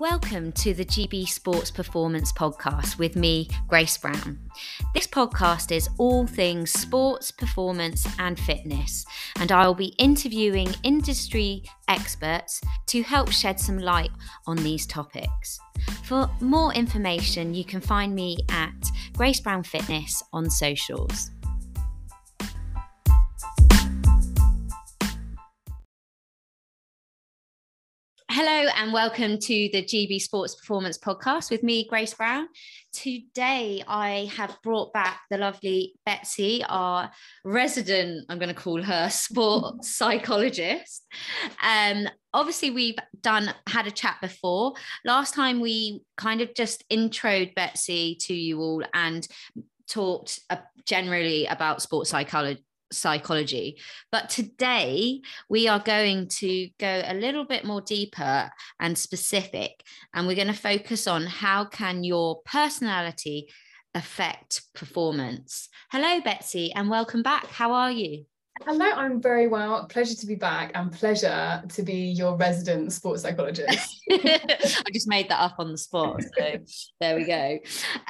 Welcome to the GB Sports Performance Podcast with me, Grace Brown. This podcast is all things sports, performance, and fitness, and I will be interviewing industry experts to help shed some light on these topics. For more information, you can find me at Grace Brown Fitness on socials. And welcome to the GB Sports Performance Podcast with me, Grace Brown. Today I have brought back the lovely Betsy, our resident, I'm going to call her sport psychologist. Um, obviously, we've done had a chat before. Last time we kind of just introed Betsy to you all and talked uh, generally about sports psychology psychology. But today we are going to go a little bit more deeper and specific, and we're going to focus on how can your personality affect performance. Hello, Betsy, and welcome back. How are you? Hello, I'm very well. Pleasure to be back and pleasure to be your resident sports psychologist. I just made that up on the spot. So there we go.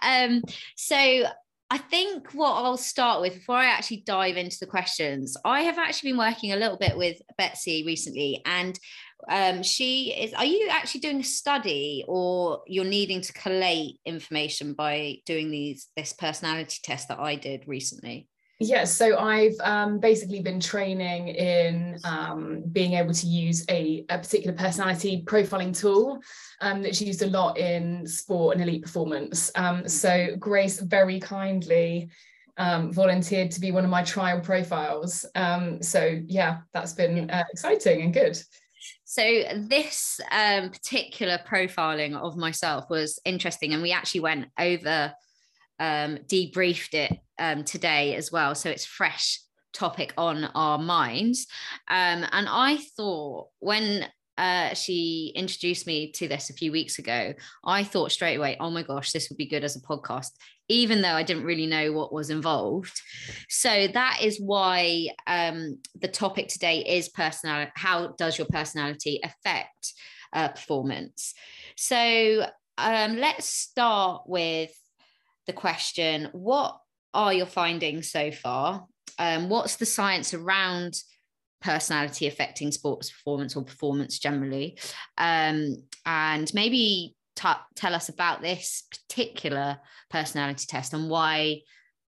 Um, so I think what I'll start with before I actually dive into the questions, I have actually been working a little bit with Betsy recently, and um, she is. Are you actually doing a study, or you're needing to collate information by doing these this personality test that I did recently? Yes, so I've um, basically been training in um, being able to use a, a particular personality profiling tool um, that's used a lot in sport and elite performance. Um, so Grace very kindly um, volunteered to be one of my trial profiles. Um, so yeah, that's been uh, exciting and good. So this particular profiling of myself was interesting, and we actually went over um, debriefed it um, today as well. So it's fresh topic on our minds. Um, and I thought when uh, she introduced me to this a few weeks ago, I thought straight away, oh my gosh, this would be good as a podcast, even though I didn't really know what was involved. So that is why um, the topic today is personality. How does your personality affect uh, performance? So um, let's start with the question what are your findings so far? Um, what's the science around personality affecting sports performance or performance generally? Um, and maybe t- tell us about this particular personality test and why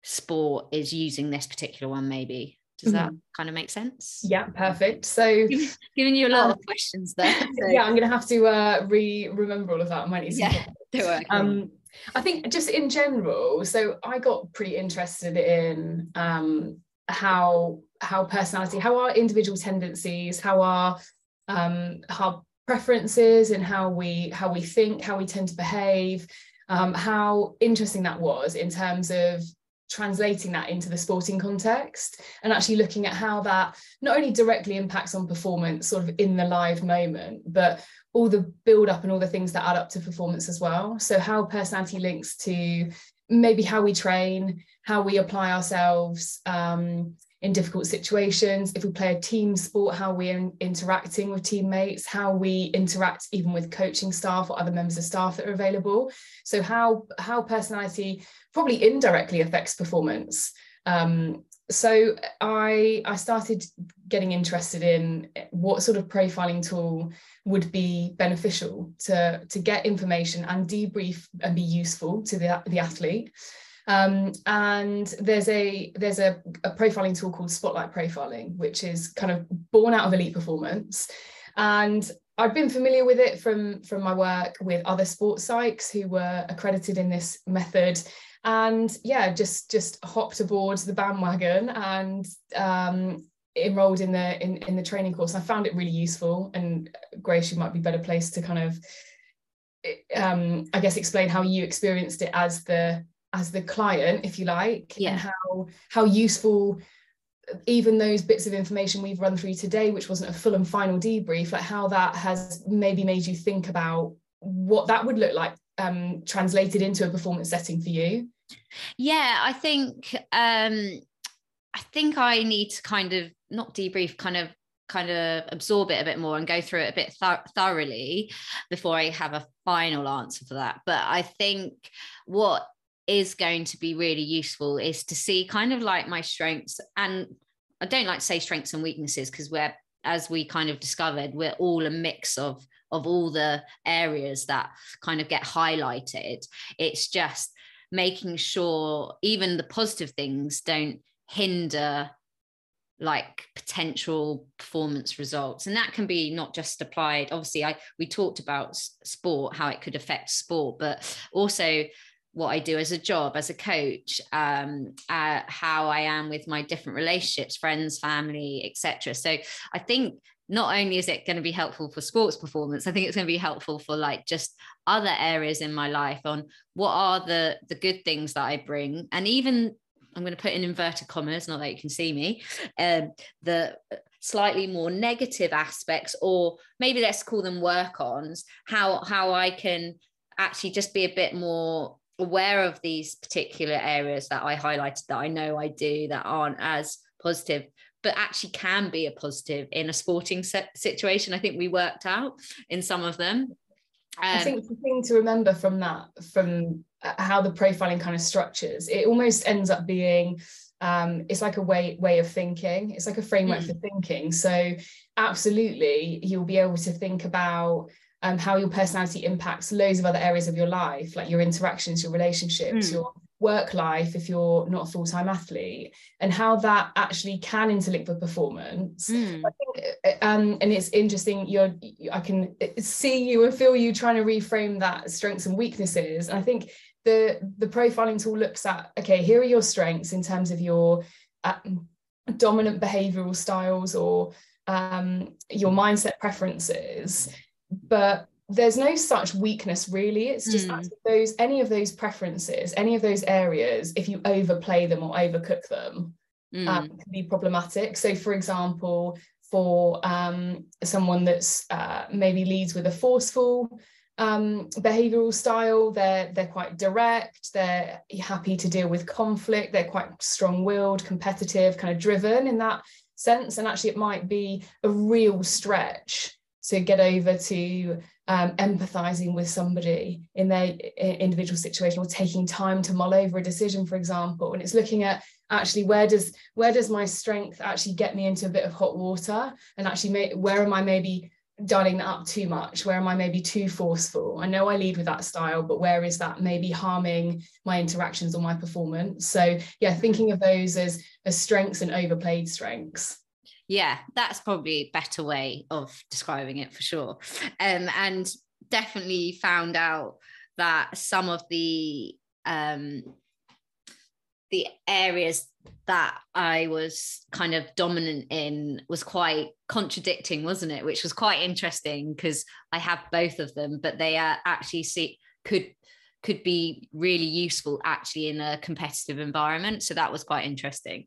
sport is using this particular one, maybe. Does that mm-hmm. kind of make sense? Yeah, perfect. So giving you a lot um, of questions there. So. Yeah, I'm gonna have to uh, re remember all of that. I might need some yeah, do it. Um, I think just in general, so I got pretty interested in um, how how personality, how our individual tendencies, how our um, how preferences and how we how we think, how we tend to behave, um, how interesting that was in terms of translating that into the sporting context and actually looking at how that not only directly impacts on performance sort of in the live moment but all the build up and all the things that add up to performance as well. So how personality links to maybe how we train how we apply ourselves um, in difficult situations. If we play a team sport how we're interacting with teammates how we interact even with coaching staff or other members of staff that are available. So how how personality probably indirectly affects performance um, so I I started getting interested in what sort of profiling tool would be beneficial to to get information and debrief and be useful to the, the athlete. Um, and there's a there's a, a profiling tool called Spotlight Profiling, which is kind of born out of elite performance. And I'd been familiar with it from from my work with other sports psychs who were accredited in this method and yeah just just hopped aboard the bandwagon and um, enrolled in the in, in the training course i found it really useful and grace you might be better placed to kind of um, i guess explain how you experienced it as the as the client if you like yeah. and how how useful even those bits of information we've run through today which wasn't a full and final debrief like how that has maybe made you think about what that would look like um, translated into a performance setting for you yeah, I think um I think I need to kind of not debrief, kind of kind of absorb it a bit more and go through it a bit th- thoroughly before I have a final answer for that. But I think what is going to be really useful is to see kind of like my strengths and I don't like to say strengths and weaknesses because we're as we kind of discovered we're all a mix of of all the areas that kind of get highlighted it's just making sure even the positive things don't hinder like potential performance results and that can be not just applied obviously i we talked about sport how it could affect sport but also what I do as a job, as a coach, um, uh, how I am with my different relationships, friends, family, etc. So I think not only is it going to be helpful for sports performance, I think it's going to be helpful for like just other areas in my life on what are the the good things that I bring, and even I'm going to put in inverted commas, not that you can see me, um, the slightly more negative aspects, or maybe let's call them work-ons. How how I can actually just be a bit more aware of these particular areas that I highlighted that I know I do that aren't as positive but actually can be a positive in a sporting situation. I think we worked out in some of them. Um, I think the thing to remember from that from uh, how the profiling kind of structures. It almost ends up being um, it's like a way way of thinking. It's like a framework mm. for thinking. So absolutely you'll be able to think about um, how your personality impacts loads of other areas of your life, like your interactions, your relationships, mm. your work life if you're not a full-time athlete and how that actually can interlink with performance mm. think, uh, um, and it's interesting you're i can uh, see you and feel you trying to reframe that strengths and weaknesses and i think the the profiling tool looks at okay here are your strengths in terms of your uh, dominant behavioral styles or um, your mindset preferences but there's no such weakness really it's just mm. those any of those preferences any of those areas if you overplay them or overcook them mm. um, can be problematic so for example for um, someone that's uh, maybe leads with a forceful um, behavioral style they're they're quite direct they're happy to deal with conflict they're quite strong-willed competitive kind of driven in that sense and actually it might be a real stretch to get over to um, empathizing with somebody in their individual situation or taking time to mull over a decision for example. And it's looking at actually where does where does my strength actually get me into a bit of hot water? And actually may, where am i maybe dialing that up too much? Where am i maybe too forceful? I know i lead with that style but where is that maybe harming my interactions or my performance? So yeah thinking of those as as strengths and overplayed strengths yeah that's probably a better way of describing it for sure um, and definitely found out that some of the um, the areas that I was kind of dominant in was quite contradicting, wasn't it? Which was quite interesting because I have both of them, but they are actually see could could be really useful actually in a competitive environment. So that was quite interesting.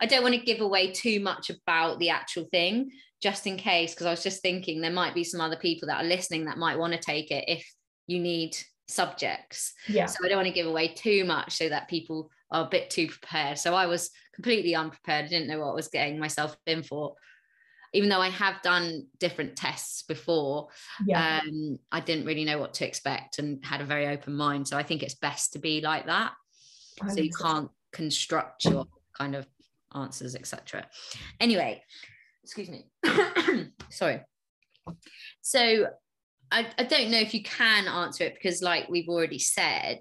I don't want to give away too much about the actual thing, just in case, because I was just thinking there might be some other people that are listening that might want to take it if you need subjects. Yeah. So I don't want to give away too much so that people are a bit too prepared. So I was completely unprepared. I didn't know what I was getting myself in for. Even though I have done different tests before, yeah. um, I didn't really know what to expect and had a very open mind. So I think it's best to be like that. So you can't construct your kind of answers, etc. Anyway, excuse me. Sorry. So I, I don't know if you can answer it because, like we've already said,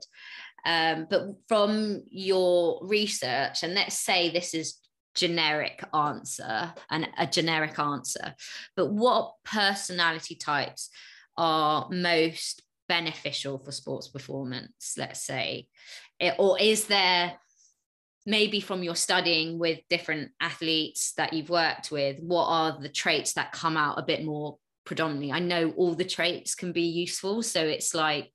um, but from your research, and let's say this is generic answer and a generic answer, but what personality types are most beneficial for sports performance? Let's say, it, or is there maybe from your studying with different athletes that you've worked with, what are the traits that come out a bit more predominantly? I know all the traits can be useful. So it's like,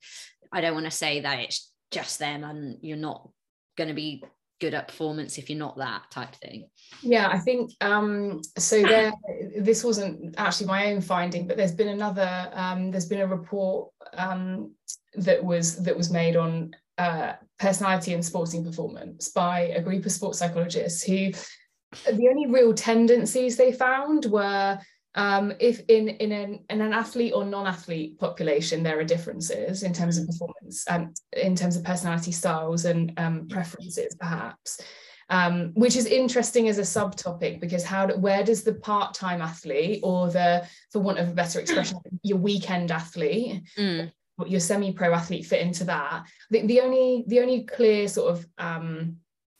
I don't want to say that it's just them and you're not going to be good at performance if you're not that type thing yeah i think um so there this wasn't actually my own finding but there's been another um there's been a report um that was that was made on uh, personality and sporting performance by a group of sports psychologists who the only real tendencies they found were um, if in in an, in an athlete or non-athlete population there are differences in terms of performance and in terms of personality styles and um, preferences perhaps um, which is interesting as a subtopic because how do, where does the part-time athlete or the for want of a better expression your weekend athlete mm. Your semi-pro athlete fit into that the, the only the only clear sort of um,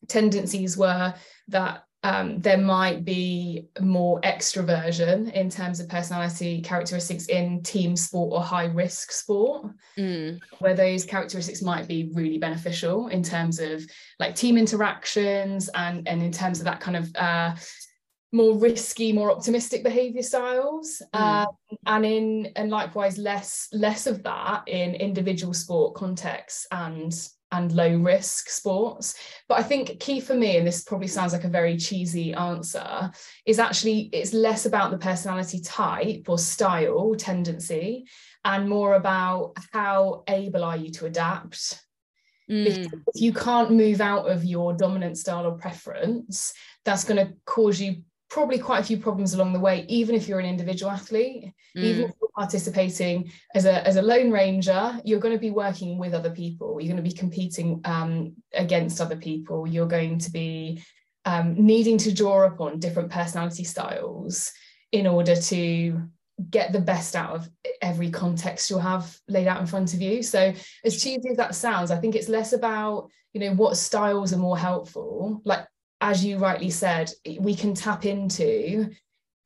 tendencies were that um, there might be more extroversion in terms of personality characteristics in team sport or high risk sport, mm. where those characteristics might be really beneficial in terms of like team interactions and, and in terms of that kind of uh, more risky, more optimistic behavior styles, mm. um, and in and likewise less less of that in individual sport contexts and and low risk sports. But I think key for me, and this probably sounds like a very cheesy answer, is actually it's less about the personality type or style tendency and more about how able are you to adapt. Mm. If you can't move out of your dominant style or preference, that's going to cause you probably quite a few problems along the way, even if you're an individual athlete, mm. even if you're participating as a, as a lone ranger, you're going to be working with other people. You're going to be competing um, against other people. You're going to be um, needing to draw upon different personality styles in order to get the best out of every context you'll have laid out in front of you. So as cheesy as that sounds, I think it's less about, you know, what styles are more helpful. Like as you rightly said, we can tap into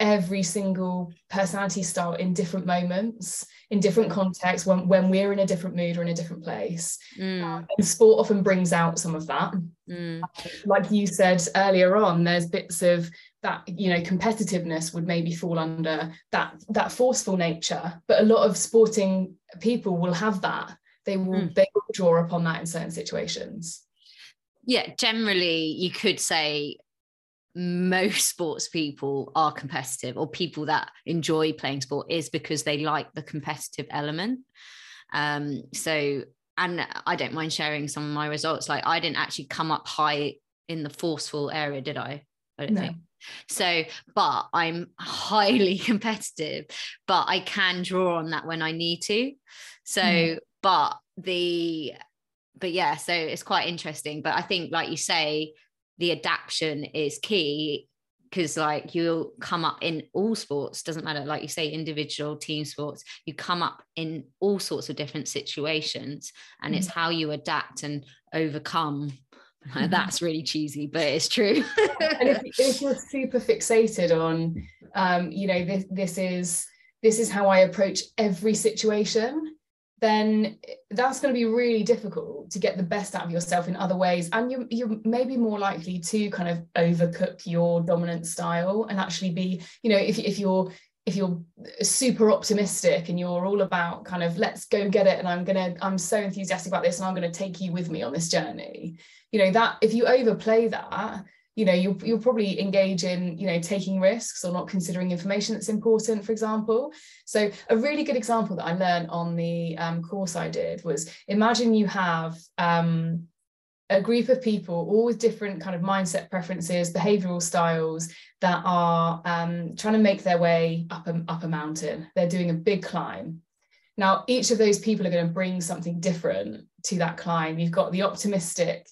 every single personality style in different moments, in different contexts, when, when we're in a different mood or in a different place. Mm. and sport often brings out some of that. Mm. Like you said earlier on, there's bits of that, you know, competitiveness would maybe fall under that that forceful nature. But a lot of sporting people will have that. They will mm. they will draw upon that in certain situations yeah, generally you could say most sports people are competitive or people that enjoy playing sport is because they like the competitive element. Um, so, and I don't mind sharing some of my results. Like I didn't actually come up high in the forceful area, did I? I don't no. think. So, but I'm highly competitive, but I can draw on that when I need to. So, mm. but the but yeah, so it's quite interesting. But I think, like you say, the adaptation is key because like you'll come up in all sports doesn't matter like you say individual team sports you come up in all sorts of different situations and mm-hmm. it's how you adapt and overcome mm-hmm. that's really cheesy but it's true and if, if, you're super fixated on um you know this this is this is how i approach every situation then that's going to be really difficult to get the best out of yourself in other ways. And you, you're maybe more likely to kind of overcook your dominant style and actually be, you know, if, if you're if you're super optimistic and you're all about kind of let's go get it and i'm gonna i'm so enthusiastic about this and i'm gonna take you with me on this journey you know that if you overplay that you know you'll, you'll probably engage in you know taking risks or not considering information that's important for example. So a really good example that i learned on the um, course i did was imagine you have um, a group of people all with different kind of mindset preferences behavioral styles that are um, trying to make their way up a, up a mountain. They're doing a big climb. Now each of those people are going to bring something different to that climb. You've got the optimistic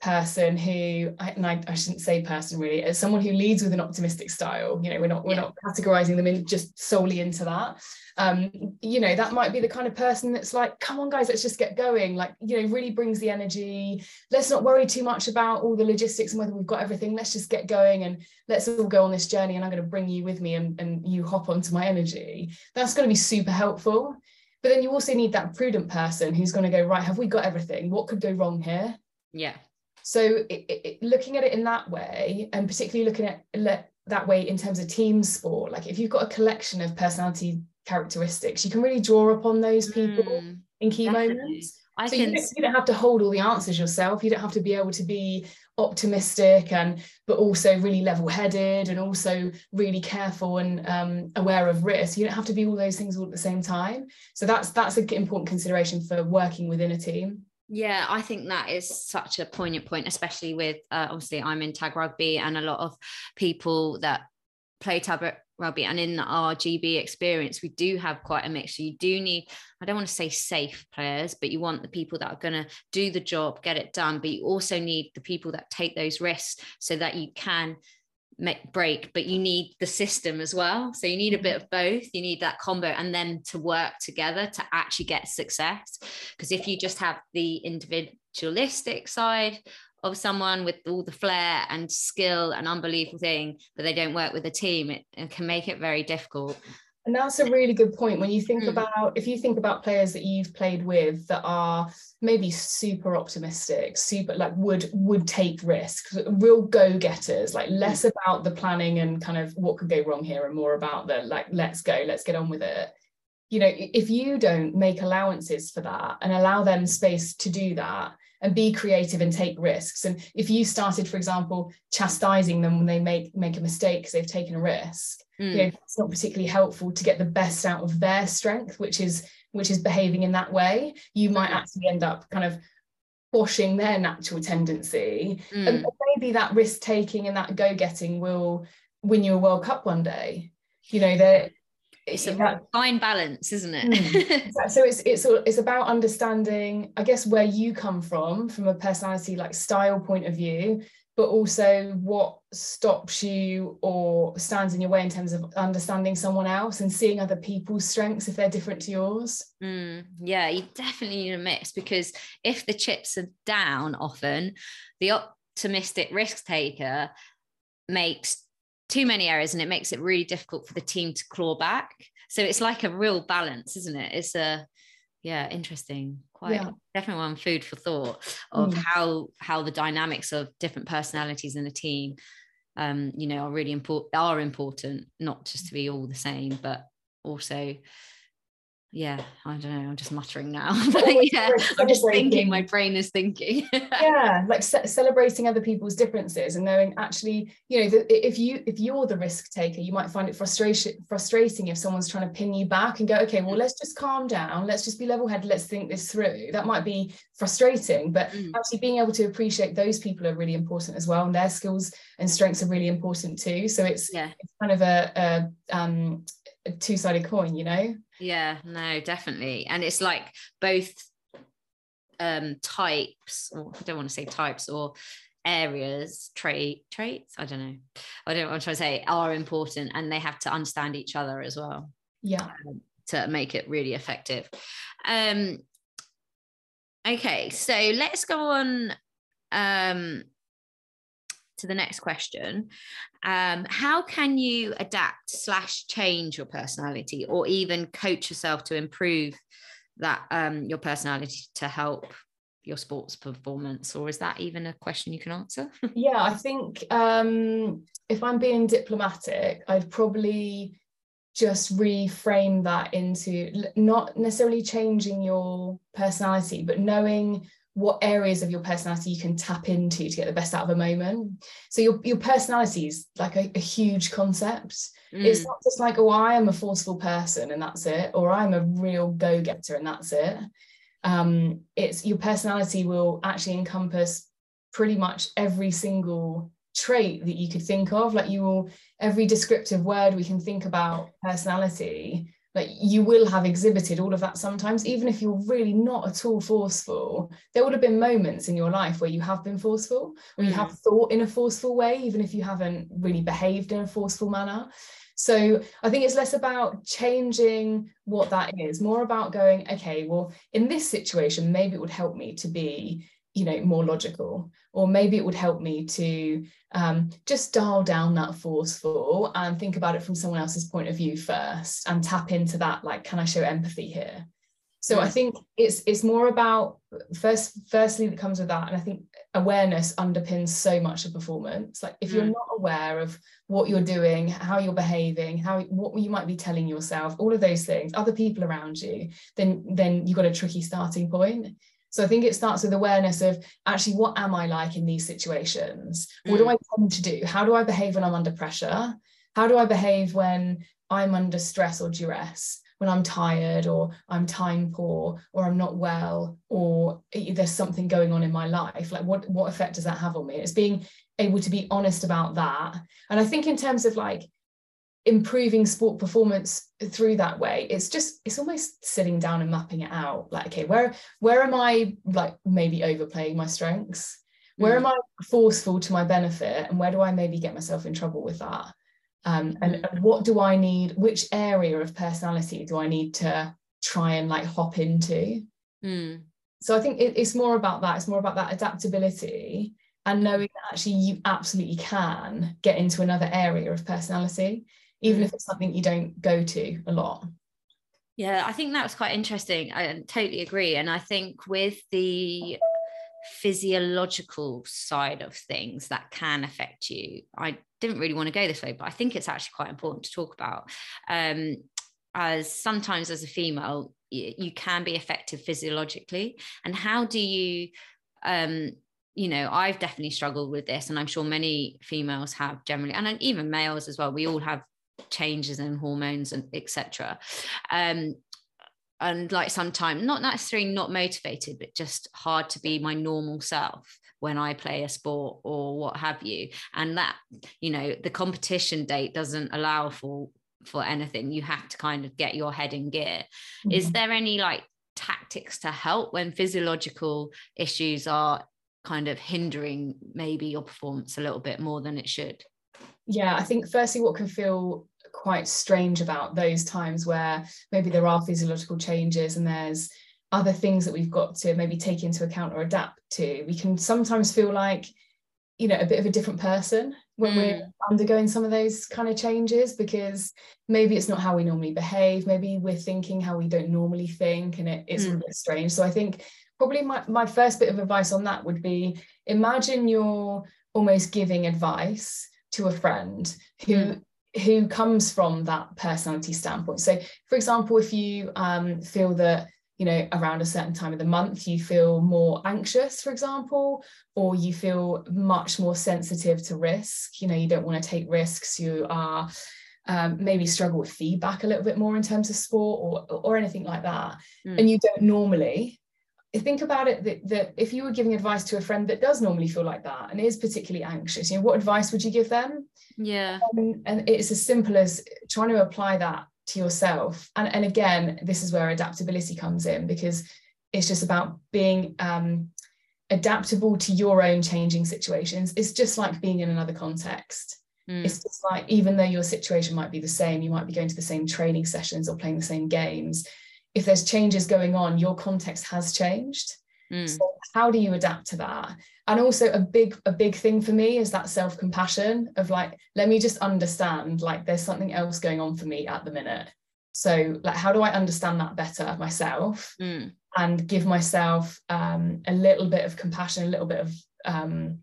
person who and I, I, shouldn't say person really as someone who leads with an optimistic style you know we're not we're yeah. not categorizing them in just solely into that. Um you know that might be the kind of person that's like come on guys let's just get going. Like you know really brings the energy. Let's not worry too much about all the logistics and whether we've got everything. Let's just get going and let's all go on this journey and I'm going to bring you with me and, and you hop onto my energy. That's going to be super helpful. But then you also need that prudent person who's going to go right have we got everything? What could go wrong here? Yeah so it, it, looking at it in that way, and particularly looking at le- that way in terms of team sport, like if you've got a collection of personality characteristics, you can really draw upon those people mm, in key definitely. moments. I so can... you, don't, you don't have to hold all the answers yourself. You don't have to be able to be optimistic and but also really level-headed and also really careful and um, aware of risk. You don't have to be all those things all at the same time. So that's that's an important consideration for working within a team Yeah, I think that is such a poignant point, especially with uh, obviously I'm in tag rugby and a lot of people that play tag rugby and in our GB experience, we do have quite a mix. You do need, I don't want to say safe players, but you want the people that are going to do the job, get it done. But you also need the people that take those risks so that you can make break but you need the system as well. So you need a bit mm-hmm. of both. You need that combo and then to work together to actually get success. Because if you just have the individualistic side of someone with all the flair and skill and unbelievable thing but they don't work with a team it, it can make it very difficult and that's a really good point when you think mm. about if you think about players that you've played with that are maybe super optimistic, super like would would take risks, real go-getters, like mm. less about the planning and kind of what could go wrong here and more about the like let's go, let's get on with it. You know, if you don't make allowances for that and allow them space to do that, and be creative and take risks. And if you started, for example, chastising them when they make make a mistake because they've taken a risk, mm. you know, it's not particularly helpful to get the best out of their strength, which is which is behaving in that way. You might actually end up kind of quashing their natural tendency. Mm. And maybe that risk taking and that go-getting will win you a World Cup one day. You know, that it's a yeah. fine balance isn't it mm. so it's it's it's about understanding i guess where you come from from a personality like style point of view but also what stops you or stands in your way in terms of understanding someone else and seeing other people's strengths if they're different to yours mm, yeah you definitely need a mix because if the chips are down often the optimistic risk taker makes too many errors and it makes it really difficult for the team to claw back. So it's like a real balance, isn't it? It's a yeah, interesting. Quite yeah. definitely one food for thought of mm. how how the dynamics of different personalities in a team um, you know, are really important are important, not just to be all the same, but also yeah i don't know i'm just muttering now but yeah i'm just thinking my brain is thinking. Yeah like ce- celebrating other people's differences and knowing actually you know that if you if you're the risk taker you might find it frustration frustrating if someone's trying to pin you back and go okay well let's just calm down let's just be level headed let's think this through. That might be frustrating but mm. actually being able to appreciate those people are really important as well and their skills and strengths are really important too. So it's, yeah. it's kind of a, a um a two-sided coin you know? Yeah no definitely. And it's like both um types or i don't want to say types or areas trait traits? I don't know. I don't want to say are important and they have to understand each other as well. Yeah. Um, to make it really effective. Um okay so let's go on um to the next question. Um, how can you adapt slash change your personality or even coach yourself to improve that um, your personality to help your sports performance? Or is that even a question you can answer? Yeah i think um, if i'm being diplomatic i'd probably just reframe that into not necessarily changing your personality but knowing what areas of your personality you can tap into to get the best out of a moment. So your, your personality is like a, a huge concept. Mm. It's not just like, oh, I am a forceful person and that's it, or I'm a real go-getter and that's it. Um, it's your personality will actually encompass pretty much every single trait that you could think of. Like you will, every descriptive word we can think about personality like you will have exhibited all of that sometimes even if you're really not at all forceful there would have been moments in your life where you have been forceful or you have mm. thought in a forceful way even if you haven't really behaved in a forceful manner so i think it's less about changing what that is more about going okay well in this situation maybe it would help me to be you know more logical. Or maybe it would help me to um, just dial down that forceful and think about it from someone else's point of view first and tap into that like can i show empathy here? So i think it's it's more about first firstly that comes with that and i think awareness underpins so much of performance. Like if you're mm. not aware of what you're doing how you're behaving how what you might be telling yourself all of those things other people around you then then you've got a tricky starting point so I think it starts with awareness of actually what am I like in these situations? What do mm. I tend to do? How do I behave when I'm under pressure? How do I behave when I'm under stress or duress? when i'm tired or i'm time poor or i'm not well or there's something going on in my life like what what effect does that have on me it's being able to be honest about that and i think in terms of like improving sport performance through that way. It's just it's almost sitting down and mapping it out. Like okay where where am i like maybe overplaying my strengths? Where mm. am i forceful to my benefit? And where do i maybe get myself in trouble with that? Um, and, and what do i need which area of personality do i need to try and like hop into? Mm. so i think it, it's more about that. It's more about that adaptability and knowing that actually you absolutely can get into another area of personality even mm. if it's something you don't go to a lot. Yeah, I think that was quite interesting. I totally agree. And I think with the physiological side of things that can affect you, I didn't really want to go this way, but I think it's actually quite important to talk about. Um, as sometimes as a female, you, you can be affected physiologically. And how do you um, you know i've definitely struggled with this and i'm sure many females have generally and even males as well we all have changes in hormones and etc um and like sometimes not necessarily not motivated but just hard to be my normal self when i play a sport or what have you. And that you know the competition date doesn't allow for for anything. You have to kind of get your head in gear. Mm-hmm. is there any like tactics to help when physiological issues are kind of hindering maybe your performance a little bit more than it should yeah i think firstly what can feel quite strange about those times where maybe there are physiological changes and there's other things that we've got to maybe take into account or adapt to we can sometimes feel like you know a bit of a different person when mm. we're undergoing some of those kind of changes because maybe it's not how we normally behave maybe we're thinking how we don't normally think and it, it's mm. a bit strange so i think probably my, my first bit of advice on that would be imagine you're almost giving advice to a friend who mm who comes from that personality standpoint. So, for example, if you um, feel that you know around a certain time of the month you feel more anxious for example or you feel much more sensitive to risk you know you don't want to take risks you are um, maybe struggle with feedback a little bit more in terms of sport or or anything like that mm. and you don't normally think about it that, that if you were giving advice to a friend that does normally feel like that and is particularly anxious you know what advice would you give them? Yeah. Um, and it's as simple as trying to apply that to yourself. And, and again this is where adaptability comes in because it's just about being um, adaptable to your own changing situations. It's just like being in another context. Mm. it's just like even though your situation might be the same you might be going to the same training sessions or playing the same games if there's changes going on, your context has changed. Mm. So how do you adapt to that? And also a big a big thing for me is that self-compassion of like, let me just understand like there's something else going on for me at the minute. So like how do I understand that better myself mm. and give myself um, a little bit of compassion, a little bit of um,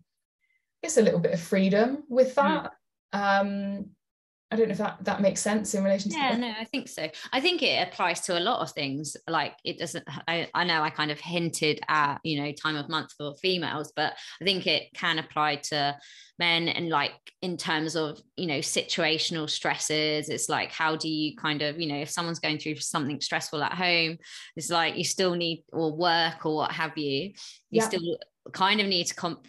I guess a little bit of freedom with mm. that. Mm. Um, I don't know if that that makes sense in relation to yeah no I think so I think it applies to a lot of things like it doesn't I, I know I kind of hinted at you know time of month for females but I think it can apply to men and like in terms of you know situational stresses it's like how do you kind of you know if someone's going through something stressful at home it's like you still need or work or what have you you yeah. still kind of need to comp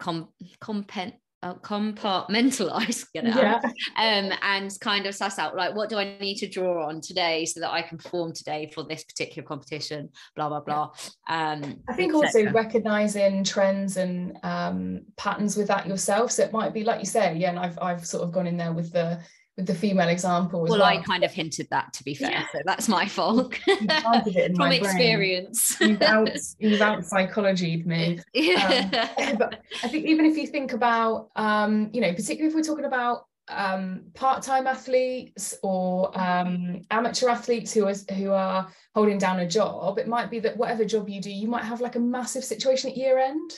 com, compen, uh, compartmentalize get it yeah. um, and kind of suss out like what do I need to draw on today so that I can perform today for this particular competition blah blah blah um, I think also recognizing trends and um, patterns with that yourself. So it might be like you say yeah and I've, I've sort of gone in there with the the female example well, well, I kind of hinted that to be fair yeah. so that's my fault. From experience. You've, out, you've out psychology me. Yeah. Um, but I think even if you think about um, you know particularly if we're talking about um, part-time athletes or um, amateur athletes who are who are holding down a job it might be that whatever job you do you might have like a massive situation at year end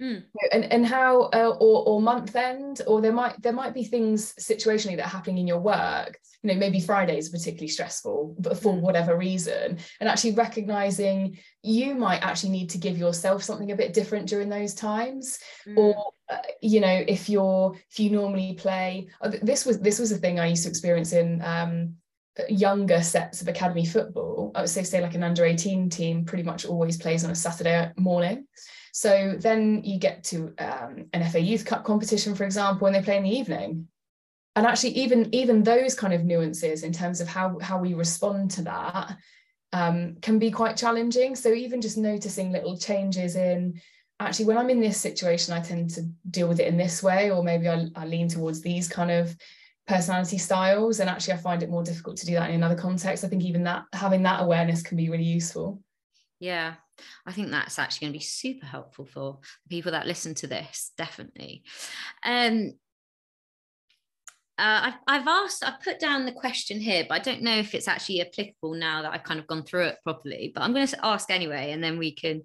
Mm. and and how uh, or or month end or there might there might be things situationally that are happening in your work you know maybe fridays are particularly stressful but for mm. whatever reason and actually recognizing you might actually need to give yourself something a bit different during those times mm. or uh, you know if you're if you normally play uh, this was this was a thing i used to experience in um younger sets of academy football, I would say, say like an under 18 team pretty much always plays on a Saturday morning. So then you get to um, an FA Youth Cup competition, for example, and they play in the evening. And actually, even even those kind of nuances in terms of how how we respond to that um, can be quite challenging. So even just noticing little changes in actually when I'm in this situation, I tend to deal with it in this way, or maybe I, I lean towards these kind of personality styles. And actually, I find it more difficult to do that in another context. I think even that having that awareness can be really useful. Yeah, I think that's actually going to be super helpful for the people that listen to this, definitely. Um, uh, I've, I've asked, I've put down the question here, but I don't know if it's actually applicable now that I've kind of gone through it properly. But I'm going to ask anyway, and then we can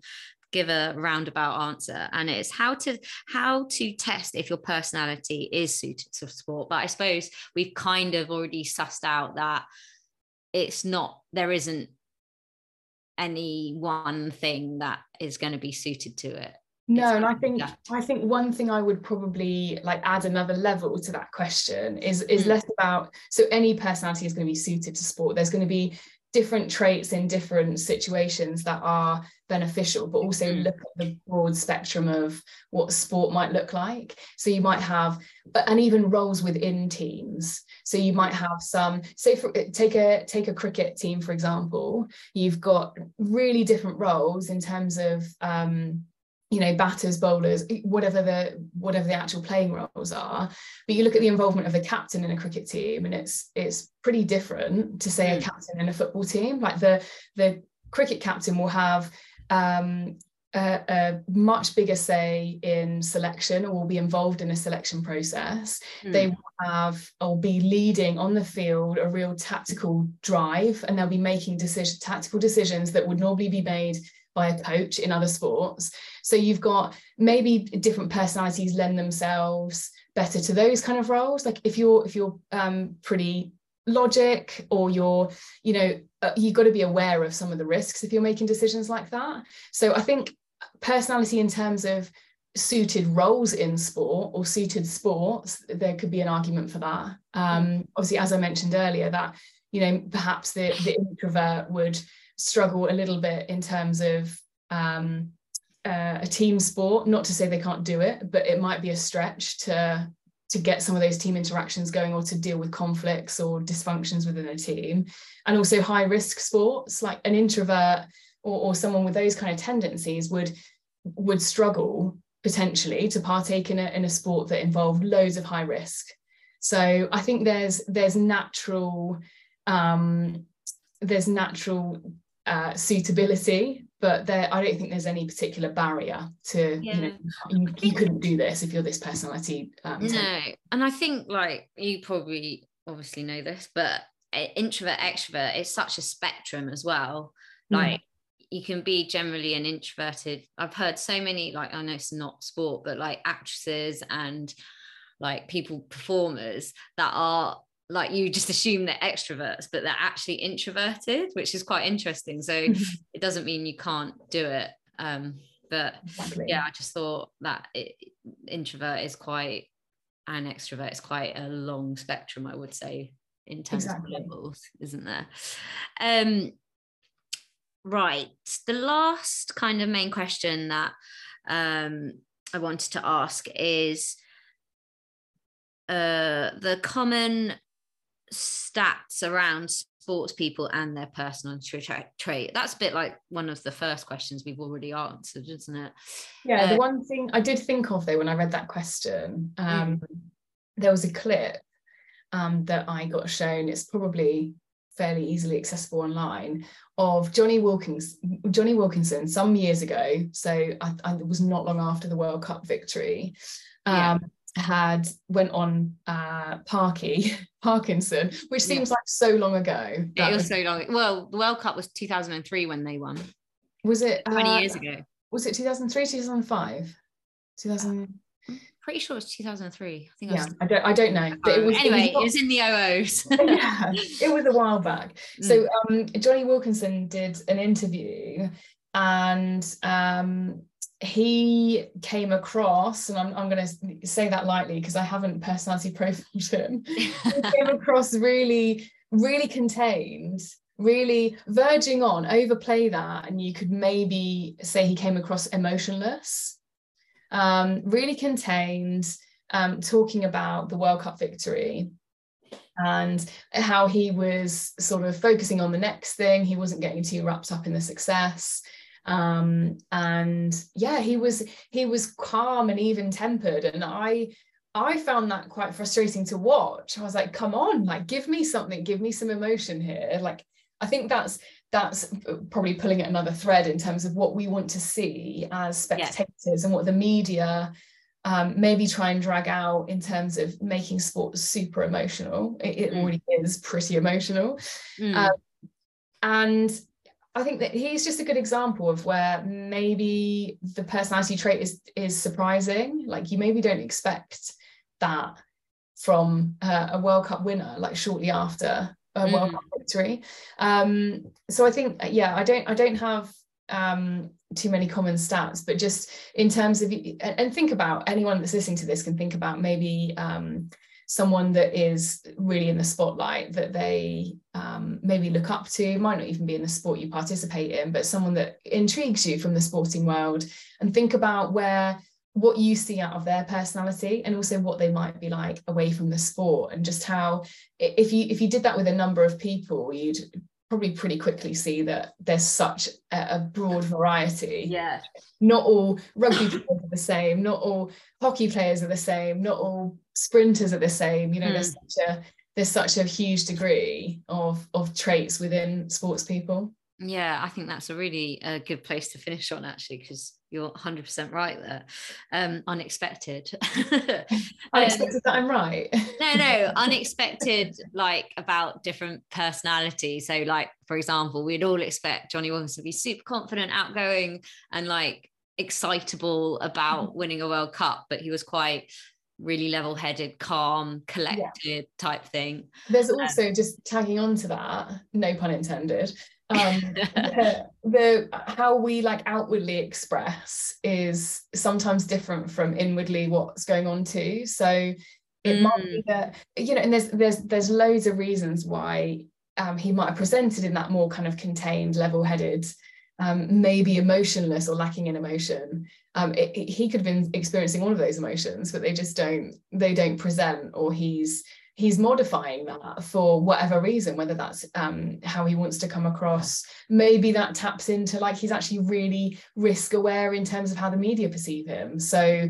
give a roundabout answer. And it's how to how to test if your personality is suited to sport. But I suppose we've kind of already sussed out that it's not. There isn't any one thing that is going to be suited to it no and i think i think one thing i would probably like add another level to that question is is mm. less about so any personality is going to be suited to sport there's going to be different traits in different situations that are beneficial but also mm. look at the broad spectrum of what sport might look like. So you might have but and even roles within teams. So you might have some say for take a take a cricket team for example. You've got really different roles in terms of um, you know batters bowlers whatever the whatever the actual playing roles are but you look at the involvement of the captain in a cricket team and it's it's pretty different to say a mm. captain in a football team like the the cricket captain will have um, a, a, much bigger say in selection or will be involved in a selection process. Mm. They will have or be leading on the field a real tactical drive, and they'll be making decision, tactical decisions that would normally be made by a coach in other sports. So you've got maybe different personalities lend themselves better to those kind of roles. Like if you're if you're um, pretty logic or you're you know uh, you've got to be aware of some of the risks if you're making decisions like that. So I think personality in terms of suited roles in sport or suited sports, there could be an argument for that. Um, obviously, as I mentioned earlier, that you know perhaps the the introvert would struggle a little bit in terms of um, uh, a team sport. Not to say they can't do it, but it might be a stretch to to get some of those team interactions going or to deal with conflicts or dysfunctions within a team. And also high risk sports, like an introvert or, or someone with those kind of tendencies would would struggle potentially to partake in a, in a sport that involved loads of high risk. So I think there's there's natural um, there's natural uh, suitability, but there I don't think there's any particular barrier to yeah. you know you, you, couldn't do this if you're this personality. Um, no, and I think like you probably obviously know this, but introvert extrovert is such a spectrum as well. Hmm. Like mm. you can be generally an introverted. I've heard so many like I know it's not sport, but like actresses and like people performers that are like you just assume they're extroverts but they're actually introverted which is quite interesting so it doesn't mean you can't do it um but exactly. yeah i just thought that it, introvert is quite an extrovert is quite a long spectrum i would say in terms exactly. of levels isn't there um right the last kind of main question that um i wanted to ask is uh, the common stats around sports people and their personal tra- trait. That's a bit like one of the first questions we've already answered isn't it? Yeah uh, the one thing i did think of though when i read that question um, mm. there was a clip um, that i got shown it's probably fairly easily accessible online of Jonny Wilkins Jonny Wilkinson some years ago so I, I, it was not long after the World Cup victory um, yeah had went on uh Parky Parkinson, which seems yeah. like so long ago. That it was, was, so long. Well, the World Cup was 2003 when they won. Was it 20 uh, years ago? Was it 2003, 2005? 2000 pretty sure it's 2003. I think yeah, I, was... I don't I don't know. But it was anyway, it was, it was in the OOs. yeah, it was a while back. Mm. So um Jonny Wilkinson did an interview and um he came across, and I'm, I'm going to say that lightly because I haven't personality profiled him, he came across really really contained really verging on overplay that and you could maybe say he came across emotionless um, really contained um, talking about the world cup victory and how he was sort of focusing on the next thing. He wasn't getting too wrapped up in the success um, and yeah he was he was calm and even tempered and i I found that quite frustrating to watch. I was like, come on, like give me something, give me some emotion here. Like I think that's that's probably pulling at another thread in terms of what we want to see as spectators and what the media um, maybe try and drag out in terms of making sports super emotional. It, it mm. already is pretty emotional. Mm. Um, and I think that he's just a good example of where maybe the personality trait is is surprising. Like you maybe don't expect that from uh, a World Cup winner, like shortly after a mm. World Cup victory. Um, so I think, yeah, I don't, I don't have um, too many common stats, but just in terms of, and think about anyone that's listening to this can think about maybe um, someone that is really in the spotlight that they um, maybe look up to, might not even be in the sport you participate in, but someone that intrigues you from the sporting world, and think about where what you see out of their personality and also what they might be like away from the sport and just how if you if you did that with a number of people you'd probably pretty quickly see that there's such a, broad variety. Yeah. Not all rugby players are the same not all hockey players are the same not all sprinters are the same. You know mm. there's such a there's such a huge degree of of traits within sports people. Yeah i think that's a really a good place to finish on actually because you're 100% right there. Um unexpected. Unexpected um, that i'm right. no no unexpected like about different personalities. So like for example we'd all expect Jonny Wilkinson to be super confident outgoing and like excitable about mm-hmm. winning a world cup but he was quite really level-headed calm collected yeah. type thing. There's um, also um, just tagging on to that no pun intended um, the, how we like outwardly express is sometimes different from inwardly what's going on too so it mm. might be that you know and there's there's there's loads of reasons why um, he might have presented in that more kind of contained level-headed um, maybe emotionless or lacking in emotion um, it, it, he could have been experiencing all of those emotions but they just don't they don't present or he's he's modifying that for whatever reason whether that's um, how he wants to come across maybe that taps into like he's actually really risk aware in terms of how the media perceive him so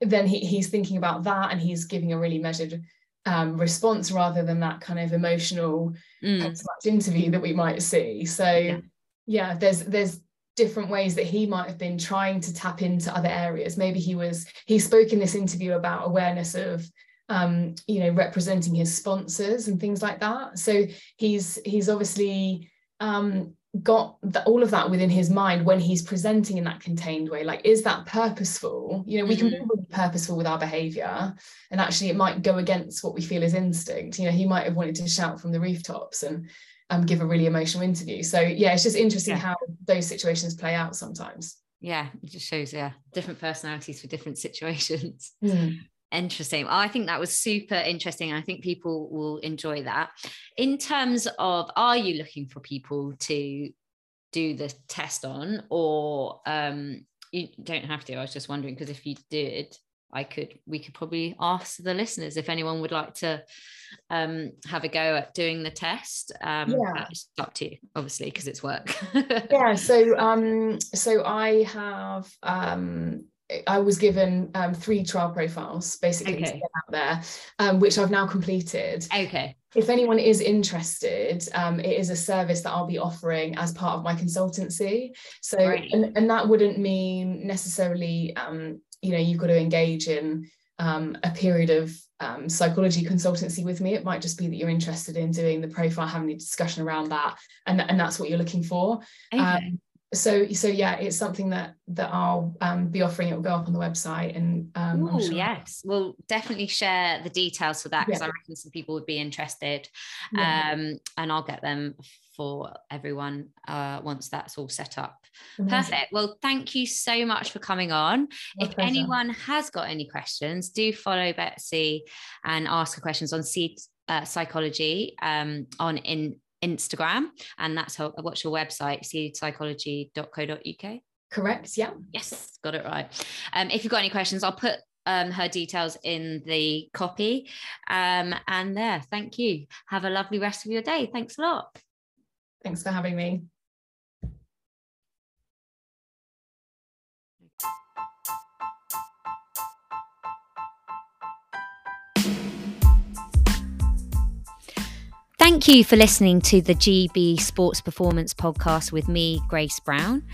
then he, he's thinking about that and he's giving a really measured um, response rather than that kind of emotional mm. interview that we might see so yeah. yeah there's there's different ways that he might have been trying to tap into other areas maybe he was he spoke in this interview about awareness of um, you know, representing his sponsors and things like that. So he's he's obviously um, got the, all of that within his mind when he's presenting in that contained way. Like, is that purposeful? You know, we mm-hmm. can be purposeful with our behavior, and actually, it might go against what we feel is instinct. You know, he might have wanted to shout from the rooftops and um, give a really emotional interview. So yeah, it's just interesting yeah. how those situations play out sometimes. Yeah, it just shows yeah different personalities for different situations. Mm. Interesting. I think that was super interesting. I think people will enjoy that. In terms of, are you looking for people to do the test on, or um, you don't have to? I was just wondering because if you did, I could, we could probably ask the listeners if anyone would like to um, have a go at doing the test. Um, yeah. It's up to you, obviously, because it's work. yeah. So, um, so I have um, I was given um, three trial profiles basically okay. to get out there, um, which I've now completed. Okay. If anyone is interested, um, it is a service that I'll be offering as part of my consultancy. So, right. and, and that wouldn't mean necessarily, um, you know, you've got to engage in um, a period of um, psychology consultancy with me. It might just be that you're interested in doing the profile, having a discussion around that, and, and that's what you're looking for. Okay. So so yeah it's something that that i'll um, be offering it will go up on the website and um Ooh, sure. yes we'll definitely share the details for that because yeah. i reckon some people would be interested yeah. um and i'll get them for everyone uh, once that's all set up. Amazing. Perfect. Well, thank you so much for coming on. My if pleasure. anyone has got any questions, do follow Betsy and ask her questions on Seed uh, psychology um, on in Instagram, and that's how, what's your website? seedpsychology.co.uk. Correct. Yeah. Yes, got it right. Um, if you've got any questions, I'll put um, her details in the copy. Um, and there, thank you. Have a lovely rest of your day. Thanks a lot. Thanks for having me. Thank you for listening to the GB Sports Performance Podcast with me, Grace Brown.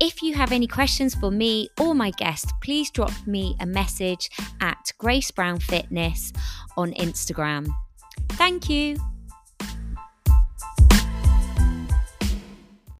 If you have any questions for me or my guest, please drop me a message at Grace Brown Fitness on Instagram. Thank you.